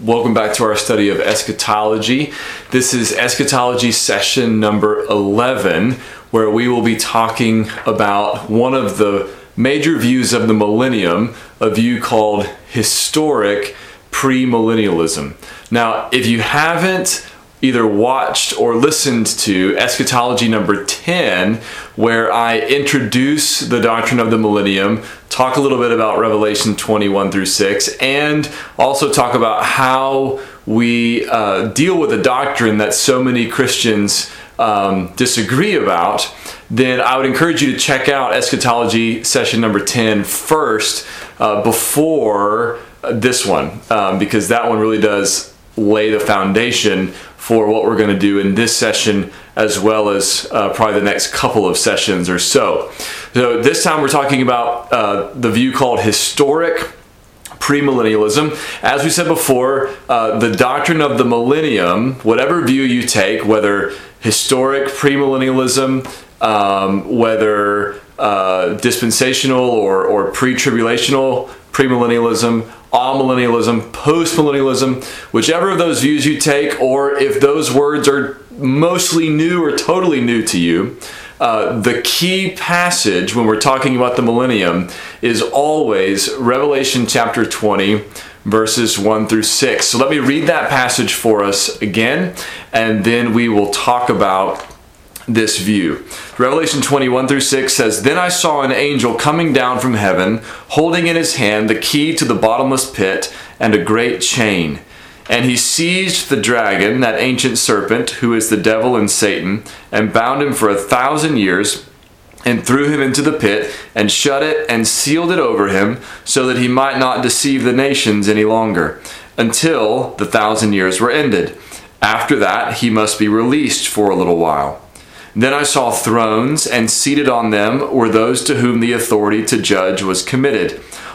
Welcome back to our study of eschatology. This is eschatology session number 11, where we will be talking about one of the major views of the millennium, a view called historic premillennialism. Now, if you haven't either watched or listened to eschatology number 10 where i introduce the doctrine of the millennium talk a little bit about revelation 21 through 6 and also talk about how we uh, deal with a doctrine that so many christians um, disagree about then i would encourage you to check out eschatology session number 10 first uh, before this one um, because that one really does lay the foundation for what we're going to do in this session as well as uh, probably the next couple of sessions or so. So, this time we're talking about uh, the view called historic premillennialism. As we said before, uh, the doctrine of the millennium, whatever view you take, whether historic premillennialism, um, whether uh, dispensational or, or pre tribulational premillennialism, amillennialism, postmillennialism, whichever of those views you take, or if those words are mostly new or totally new to you, uh, the key passage when we're talking about the millennium is always Revelation chapter 20, verses 1 through 6. So let me read that passage for us again, and then we will talk about this view. Revelation 21 through 6 says, Then I saw an angel coming down from heaven, holding in his hand the key to the bottomless pit and a great chain. And he seized the dragon, that ancient serpent, who is the devil and Satan, and bound him for a thousand years, and threw him into the pit, and shut it and sealed it over him, so that he might not deceive the nations any longer, until the thousand years were ended. After that, he must be released for a little while. Then I saw thrones, and seated on them were those to whom the authority to judge was committed.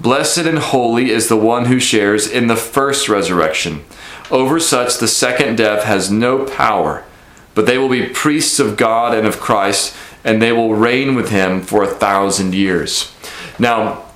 Blessed and holy is the one who shares in the first resurrection. Over such the second death has no power, but they will be priests of God and of Christ, and they will reign with him for a thousand years. Now,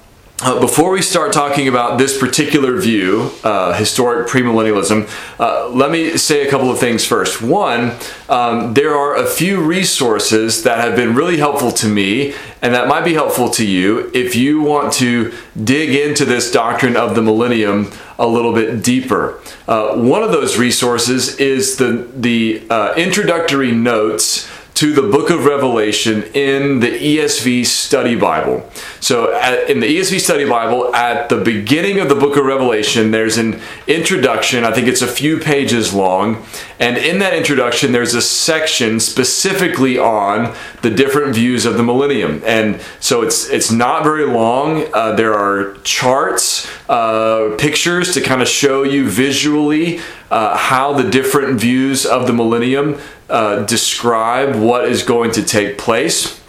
uh, before we start talking about this particular view, uh, historic premillennialism, uh, let me say a couple of things first. One, um, there are a few resources that have been really helpful to me and that might be helpful to you if you want to dig into this doctrine of the millennium a little bit deeper. Uh, one of those resources is the, the uh, introductory notes to the book of Revelation in the ESV Study Bible. So, at, in the ESV Study Bible, at the beginning of the book of Revelation, there's an introduction. I think it's a few pages long. And in that introduction, there's a section specifically on the different views of the millennium. And so it's, it's not very long. Uh, there are charts, uh, pictures to kind of show you visually uh, how the different views of the millennium uh, describe what is going to take place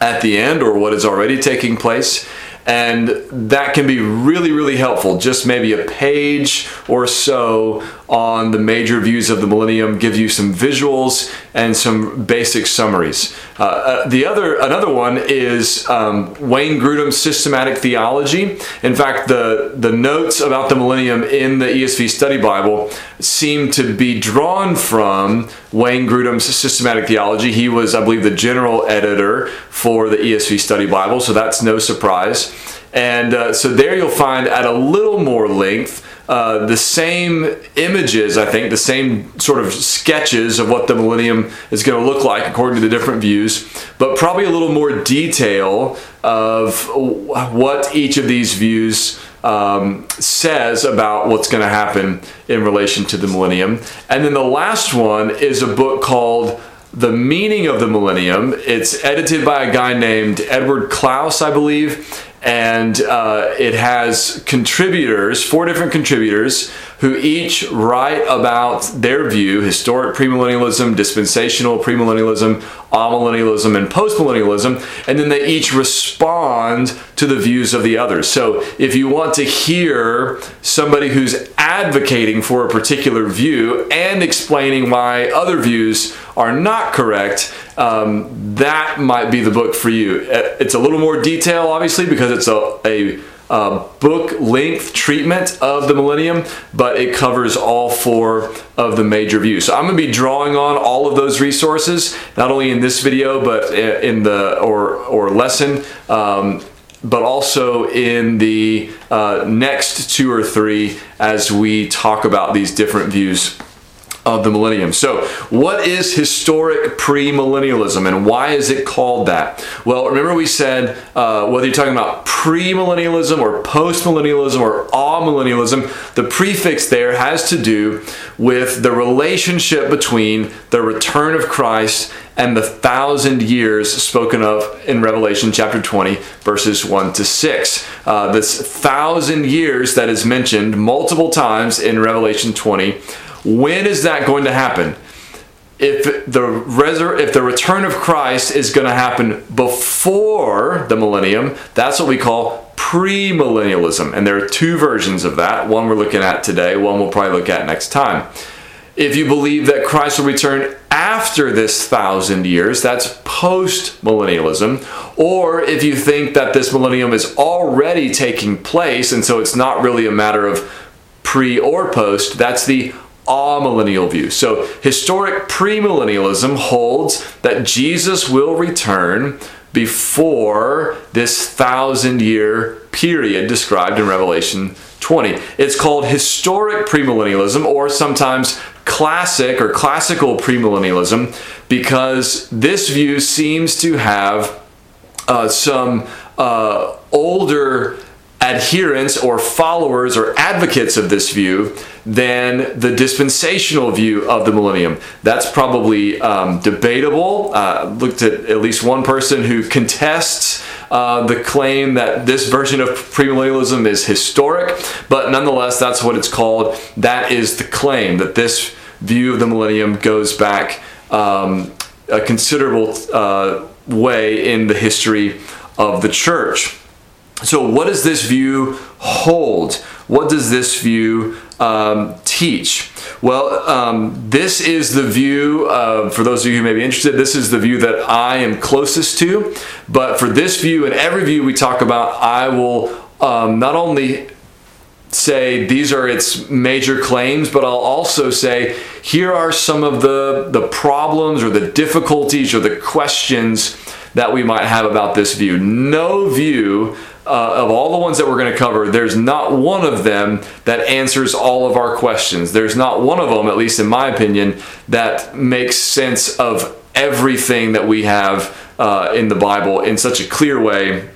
at the end or what is already taking place. And that can be really, really helpful. Just maybe a page or so on the major views of the millennium, give you some visuals and some basic summaries. Uh, uh, the other, another one is um, Wayne Grudem's systematic theology. In fact, the the notes about the millennium in the ESV Study Bible seem to be drawn from Wayne Grudem's systematic theology. He was, I believe, the general editor for the ESV Study Bible, so that's no surprise. And uh, so there you'll find at a little more length uh, the same images, I think, the same sort of sketches of what the millennium is going to look like according to the different views, but probably a little more detail of what each of these views um, says about what's going to happen in relation to the millennium. And then the last one is a book called The Meaning of the Millennium. It's edited by a guy named Edward Clouse, I believe and uh, it has contributors, four different contributors who each write about their view historic premillennialism, dispensational premillennialism, amillennialism, and postmillennialism, and then they each respond to the views of the others. So if you want to hear somebody who's advocating for a particular view and explaining why other views are not correct, um, that might be the book for you. It's a little more detail, obviously, because it's a, a uh, book length treatment of the millennium, but it covers all four of the major views. So I'm going to be drawing on all of those resources, not only in this video, but in the or or lesson. Um, but also in the uh, next two or three as we talk about these different views of the millennium. So, what is historic premillennialism and why is it called that? Well, remember we said uh, whether you're talking about premillennialism or postmillennialism or amillennialism, the prefix there has to do with the relationship between the return of Christ and the thousand years spoken of in Revelation chapter 20, verses 1 to 6. Uh, this thousand years that is mentioned multiple times in Revelation 20 when is that going to happen? If the resur- if the return of Christ is going to happen before the millennium, that's what we call premillennialism. And there are two versions of that. One we're looking at today, one we'll probably look at next time. If you believe that Christ will return after this thousand years, that's post millennialism. Or if you think that this millennium is already taking place, and so it's not really a matter of pre or post, that's the amillennial view. So, historic premillennialism holds that Jesus will return before this thousand year period described in Revelation 20. It's called historic premillennialism or sometimes classic or classical premillennialism because this view seems to have uh, some uh, older adherents or followers or advocates of this view than the dispensational view of the millennium. That's probably um, debatable. Uh, looked at at least one person who contests uh, the claim that this version of premillennialism is historic, but nonetheless, that's what it's called. That is the claim that this view of the millennium goes back um, a considerable uh, way in the history of the church. So, what does this view hold? What does this view um, teach? Well, um, this is the view, for those of you who may be interested, this is the view that I am closest to. But for this view and every view we talk about, I will um, not only say these are its major claims, but I'll also say here are some of the, the problems or the difficulties or the questions that we might have about this view. No view uh, of all the ones that we're going to cover, there's not one of them that answers all of our questions. There's not one of them, at least in my opinion, that makes sense of everything that we have uh, in the Bible in such a clear way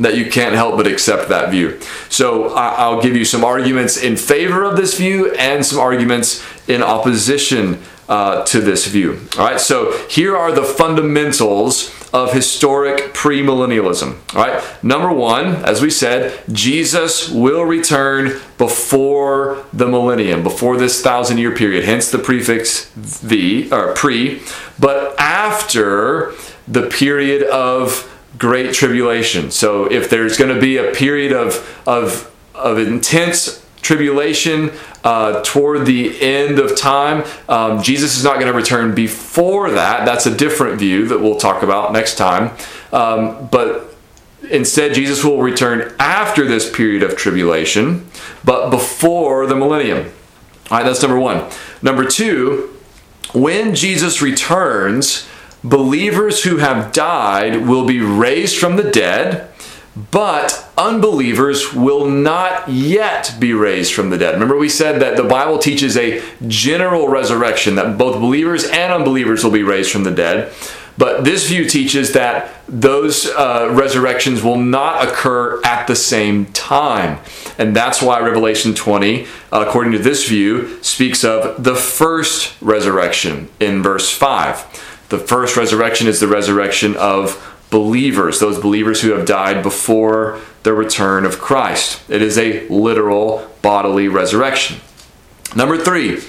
that you can't help but accept that view. So I'll give you some arguments in favor of this view and some arguments in opposition uh, to this view. All right, so here are the fundamentals of historic premillennialism. All right, number one, as we said, Jesus will return before the millennium, before this thousand year period, hence the prefix the or pre, but after the period of great tribulation. So if there's going to be a period of of of intense tribulation uh, toward the end of time. Um, Jesus is not going to return before that. That's a different view that we'll talk about next time. Um, but instead, Jesus will return after this period of tribulation, but before the millennium. All right, that's number one. Number two, when Jesus returns, believers who have died will be raised from the dead but unbelievers will not yet be raised from the dead. Remember, we said that the Bible teaches a general resurrection, that both believers and unbelievers will be raised from the dead. But this view teaches that those uh, resurrections will not occur at the same time. And that's why Revelation 20, according to this view, speaks of the first resurrection in verse 5. The first resurrection is the resurrection of believers, those believers who have died before the return of Christ. It is a literal bodily resurrection. Number three,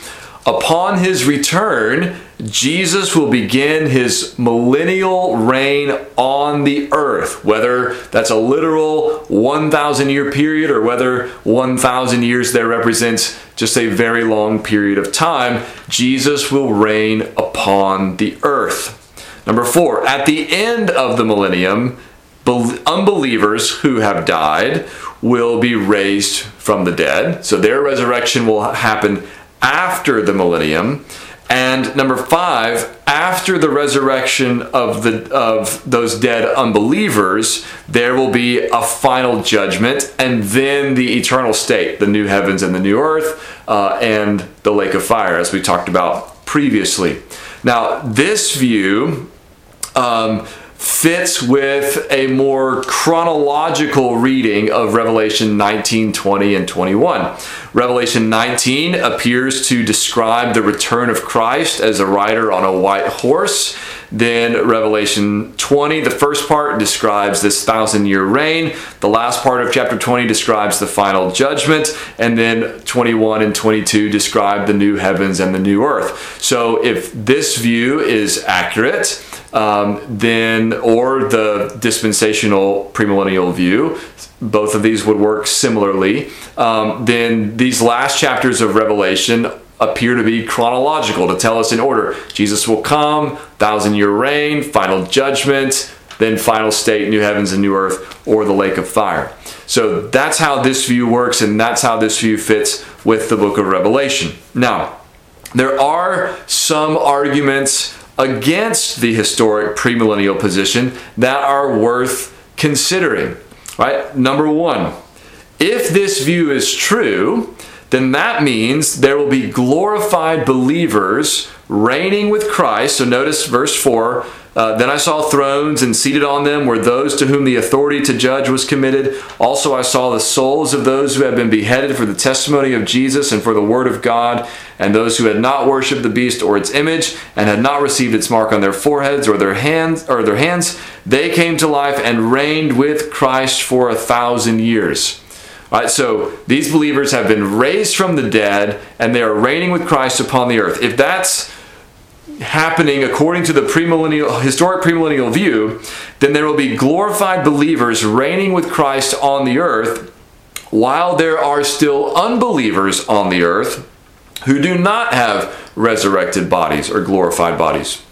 upon his return, Jesus will begin his millennial reign on the earth. Whether that's a literal 1,000 year period or whether 1,000 years there represents just a very long period of time, Jesus will reign upon the earth. Number four, at the end of the millennium, unbelievers who have died will be raised from the dead. So their resurrection will happen after the millennium. And number five, after the resurrection of the of those dead unbelievers, there will be a final judgment, and then the eternal state, the new heavens and the new earth, uh, and the lake of fire, as we talked about previously. Now, this view um, fits with a more chronological reading of Revelation 19, 20, and 21. Revelation 19 appears to describe the return of Christ as a rider on a white horse. Then Revelation 20, the first part, describes this thousand year reign. The last part of chapter 20 describes the final judgment. And then 21 and 22 describe the new heavens and the new earth. So if this view is accurate, um, then or the dispensational premillennial view, both of these would work similarly. Um, then these last chapters of Revelation appear to be chronological to tell us in order. Jesus will come, thousand year reign, final judgment, then final state, new heavens and new earth, or the lake of fire. So that's how this view works, and that's how this view fits with the book of Revelation. Now, there are some arguments against the historic premillennial position that are worth considering. Right? Number one, if this view is true, then that means there will be glorified believers reigning with Christ. So notice verse 4 uh, then I saw thrones, and seated on them were those to whom the authority to judge was committed. Also, I saw the souls of those who had been beheaded for the testimony of Jesus and for the word of God, and those who had not worshipped the beast or its image, and had not received its mark on their foreheads or their hands or their hands. They came to life and reigned with Christ for a thousand years. All right, so these believers have been raised from the dead, and they are reigning with Christ upon the earth. If that's happening according to the premillennial historic premillennial view, then there will be glorified believers reigning with Christ on the earth while there are still unbelievers on the earth who do not have resurrected bodies or glorified bodies.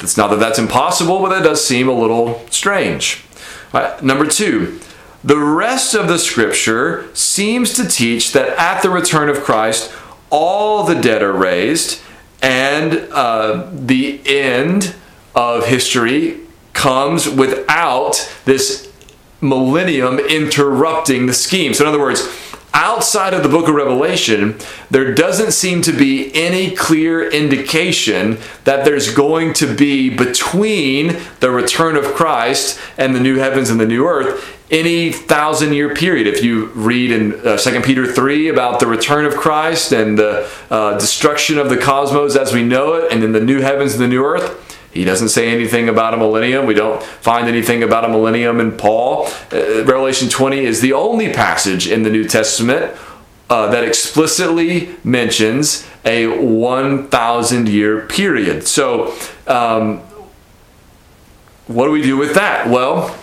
It's not that that's impossible, but that does seem a little strange. Right, number two, the rest of the scripture seems to teach that at the return of Christ, all the dead are raised and uh, the end of history comes without this millennium interrupting the scheme. So, in other words, outside of the book of Revelation, there doesn't seem to be any clear indication that there's going to be between the return of Christ and the new heavens and the new earth any thousand year period. If you read in uh, 2 Peter 3 about the return of Christ and the uh, destruction of the cosmos as we know it, and then the new heavens and the new earth, he doesn't say anything about a millennium. We don't find anything about a millennium in Paul. Uh, Revelation 20 is the only passage in the New Testament uh, that explicitly mentions a 1,000 year period. So, um, what do we do with that? Well,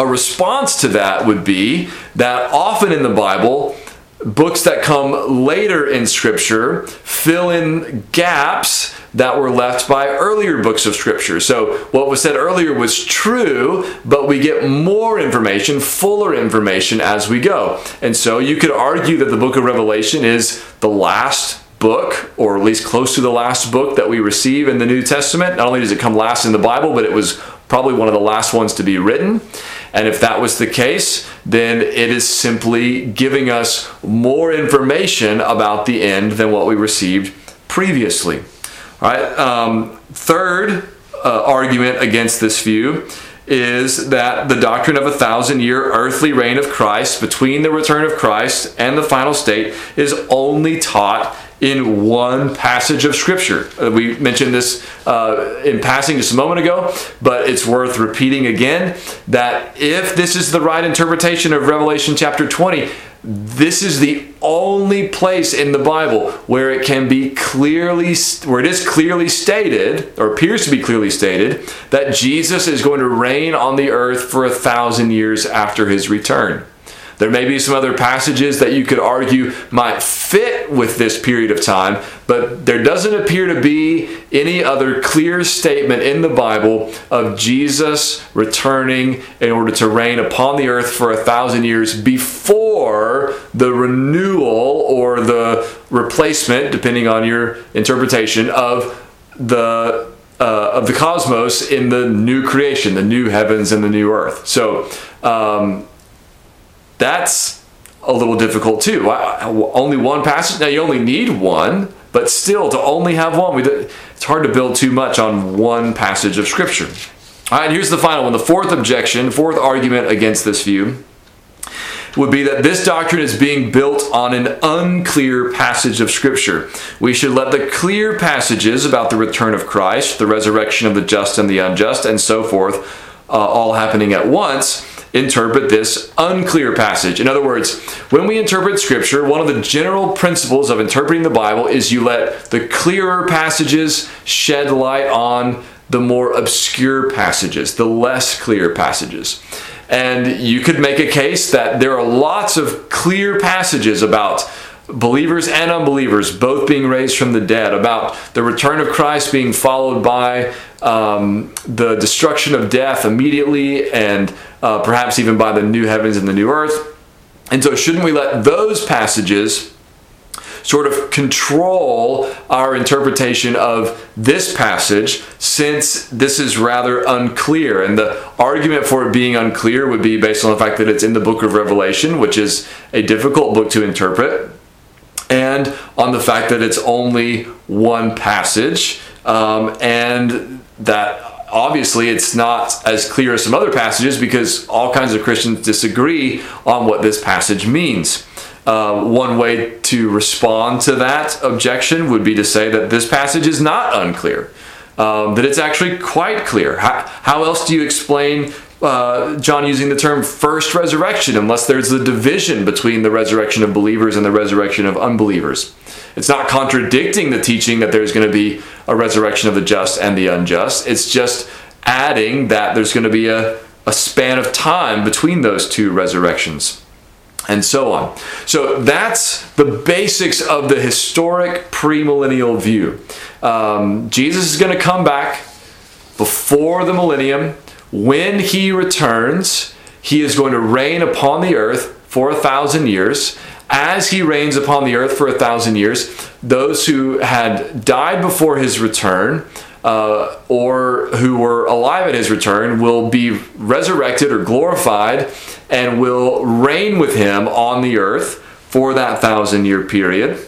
a response to that would be that often in the Bible, books that come later in Scripture fill in gaps that were left by earlier books of Scripture. So, what was said earlier was true, but we get more information, fuller information as we go. And so, you could argue that the book of Revelation is the last book, or at least close to the last book that we receive in the New Testament. Not only does it come last in the Bible, but it was probably one of the last ones to be written. And if that was the case, then it is simply giving us more information about the end than what we received previously. All right. Um, third uh, argument against this view is that the doctrine of a thousand year earthly reign of Christ between the return of Christ and the final state is only taught in one passage of Scripture. Uh, we mentioned this uh, in passing just a moment ago, but it's worth repeating again that if this is the right interpretation of Revelation chapter 20, this is the only place in the Bible where it can be clearly, where it is clearly stated, or appears to be clearly stated, that Jesus is going to reign on the earth for a thousand years after his return. There may be some other passages that you could argue might fit with this period of time, but there doesn't appear to be any other clear statement in the Bible of Jesus returning in order to reign upon the earth for a thousand years before the renewal or the replacement, depending on your interpretation, of the uh, of the cosmos in the new creation, the new heavens and the new earth. So. Um, that's a little difficult too. Only one passage. Now you only need one, but still to only have one, it's hard to build too much on one passage of Scripture. All right, here's the final one. The fourth objection, fourth argument against this view would be that this doctrine is being built on an unclear passage of Scripture. We should let the clear passages about the return of Christ, the resurrection of the just and the unjust, and so forth, uh, all happening at once, interpret this unclear passage. In other words, when we interpret Scripture, one of the general principles of interpreting the Bible is you let the clearer passages shed light on the more obscure passages, the less clear passages. And you could make a case that there are lots of clear passages about believers and unbelievers both being raised from the dead, about the return of Christ being followed by um, the destruction of death immediately, and uh, perhaps even by the new heavens and the new earth. And so, shouldn't we let those passages sort of control our interpretation of this passage since this is rather unclear? And the argument for it being unclear would be based on the fact that it's in the book of Revelation, which is a difficult book to interpret on the fact that it's only one passage, um, and that obviously it's not as clear as some other passages because all kinds of Christians disagree on what this passage means. Uh, one way to respond to that objection would be to say that this passage is not unclear, um, that it's actually quite clear. How, how else do you explain uh, John using the term first resurrection unless there's a division between the resurrection of believers and the resurrection of unbelievers. It's not contradicting the teaching that there's going to be a resurrection of the just and the unjust. It's just adding that there's going to be a, a span of time between those two resurrections and so on. So that's the basics of the historic premillennial view. Um, Jesus is going to come back before the millennium when he returns, he is going to reign upon the earth for a thousand years. As he reigns upon the earth for a thousand years, those who had died before his return uh, or who were alive at his return will be resurrected or glorified and will reign with him on the earth for that thousand year period.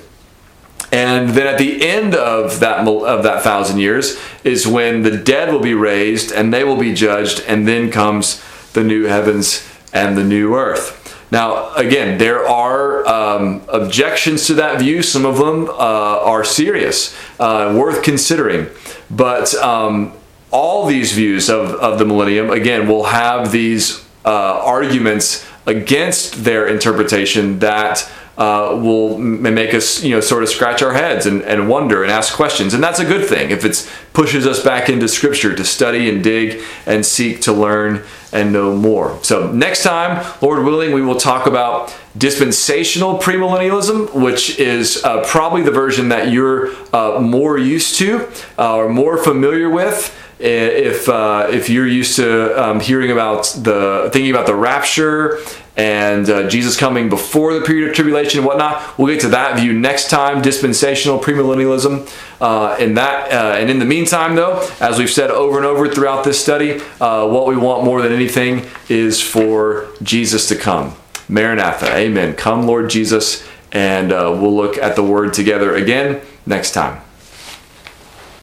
And then at the end of that of that thousand years is when the dead will be raised and they will be judged, and then comes the new heavens and the new earth. Now, again, there are um, objections to that view. Some of them uh, are serious, uh, worth considering. But um, all these views of, of the millennium, again, will have these uh, arguments against their interpretation that uh, will make us, you know, sort of scratch our heads and, and wonder and ask questions. And that's a good thing if it pushes us back into Scripture to study and dig and seek to learn and know more. So, next time, Lord willing, we will talk about dispensational premillennialism, which is uh, probably the version that you're uh, more used to uh, or more familiar with if uh, if you're used to um, hearing about the thinking about the rapture and uh, Jesus coming before the period of tribulation and whatnot. We'll get to that view next time. Dispensational premillennialism. Uh, in that, uh, and in the meantime, though, as we've said over and over throughout this study, uh, what we want more than anything is for Jesus to come. Maranatha, Amen. Come, Lord Jesus, and uh, we'll look at the Word together again next time.